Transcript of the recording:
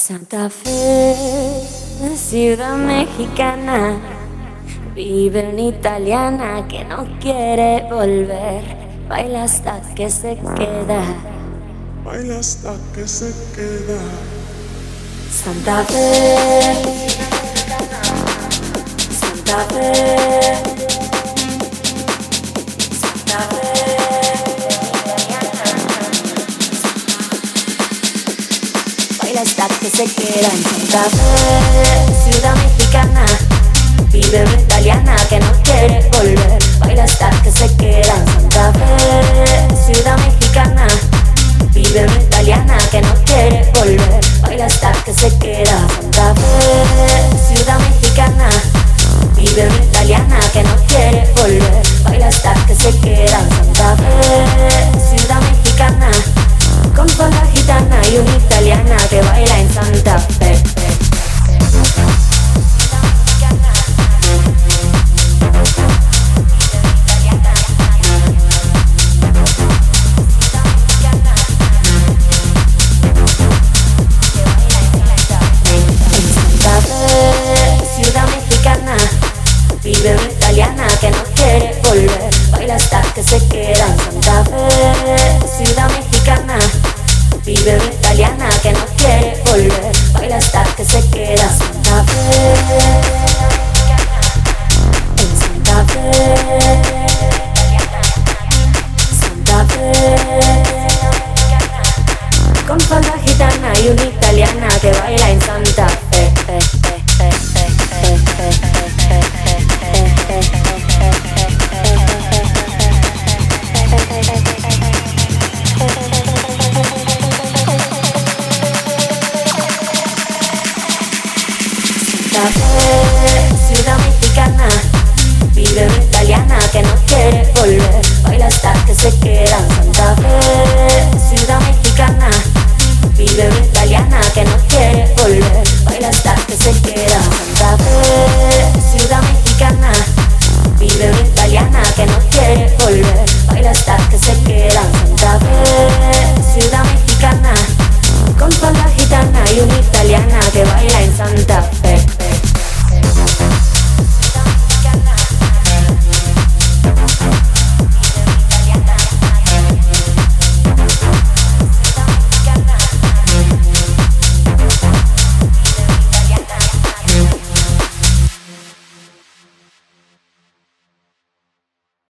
Santa Fe, ciudad mexicana, vive una italiana que no quiere volver, baila hasta que se queda, baila hasta que se queda. Santa Fe, Santa Fe, baila hasta que se queda en Santa Fe, ciudad mexicana. Vive una italiana que no quiere volver. Baila hasta que se queda en Santa Fe, ciudad mexicana. Vive una italiana que no quiere volver. Baila hasta que se queda Santa Fe, ciudad mexicana. Vive una italiana que no quiere volver. Baila hasta que se queda Santa Fe, Con falda gitana y una italiana que baila en Santa fe, Ciudad mexicana, vive una italiana que no quiere volver, baila hasta que se queda. Santa Fe, ciudad mexicana, vive una italiana que no quiere volver, baila hasta que se queda.